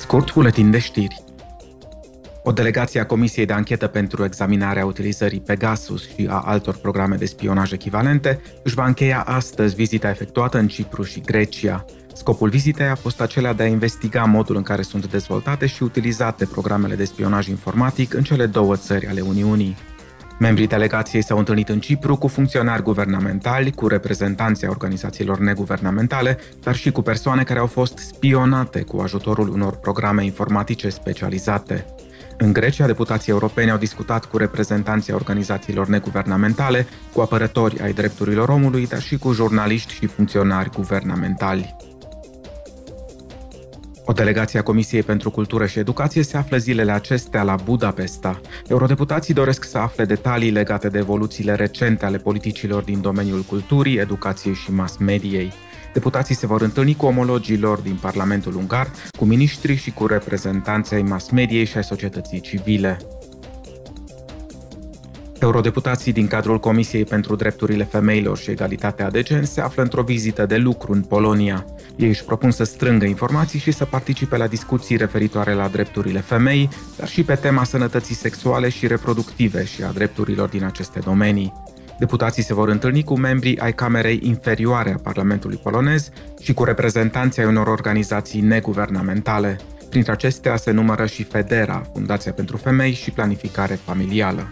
Scurt buletin de știri. O delegație a Comisiei de Anchetă pentru examinarea utilizării Pegasus și a altor programe de spionaj echivalente își va încheia astăzi vizita efectuată în Cipru și Grecia. Scopul vizitei a fost acela de a investiga modul în care sunt dezvoltate și utilizate programele de spionaj informatic în cele două țări ale Uniunii. Membrii delegației s-au întâlnit în Cipru cu funcționari guvernamentali, cu reprezentanții organizațiilor neguvernamentale, dar și cu persoane care au fost spionate cu ajutorul unor programe informatice specializate. În Grecia, deputații europeni au discutat cu reprezentanții organizațiilor neguvernamentale, cu apărători ai drepturilor omului, dar și cu jurnaliști și funcționari guvernamentali. O delegație a Comisiei pentru Cultură și Educație se află zilele acestea la Budapesta. Eurodeputații doresc să afle detalii legate de evoluțiile recente ale politicilor din domeniul culturii, educației și mass mediei. Deputații se vor întâlni cu omologii lor din Parlamentul Ungar, cu miniștri și cu reprezentanții ai mass mediei și ai societății civile. Eurodeputații din cadrul Comisiei pentru Drepturile Femeilor și Egalitatea de Gen se află într-o vizită de lucru în Polonia. Ei își propun să strângă informații și să participe la discuții referitoare la drepturile femei, dar și pe tema sănătății sexuale și reproductive și a drepturilor din aceste domenii. Deputații se vor întâlni cu membrii ai Camerei Inferioare a Parlamentului polonez și cu reprezentanții ai unor organizații neguvernamentale. Printre acestea se numără și Federa, Fundația pentru Femei și Planificare Familială.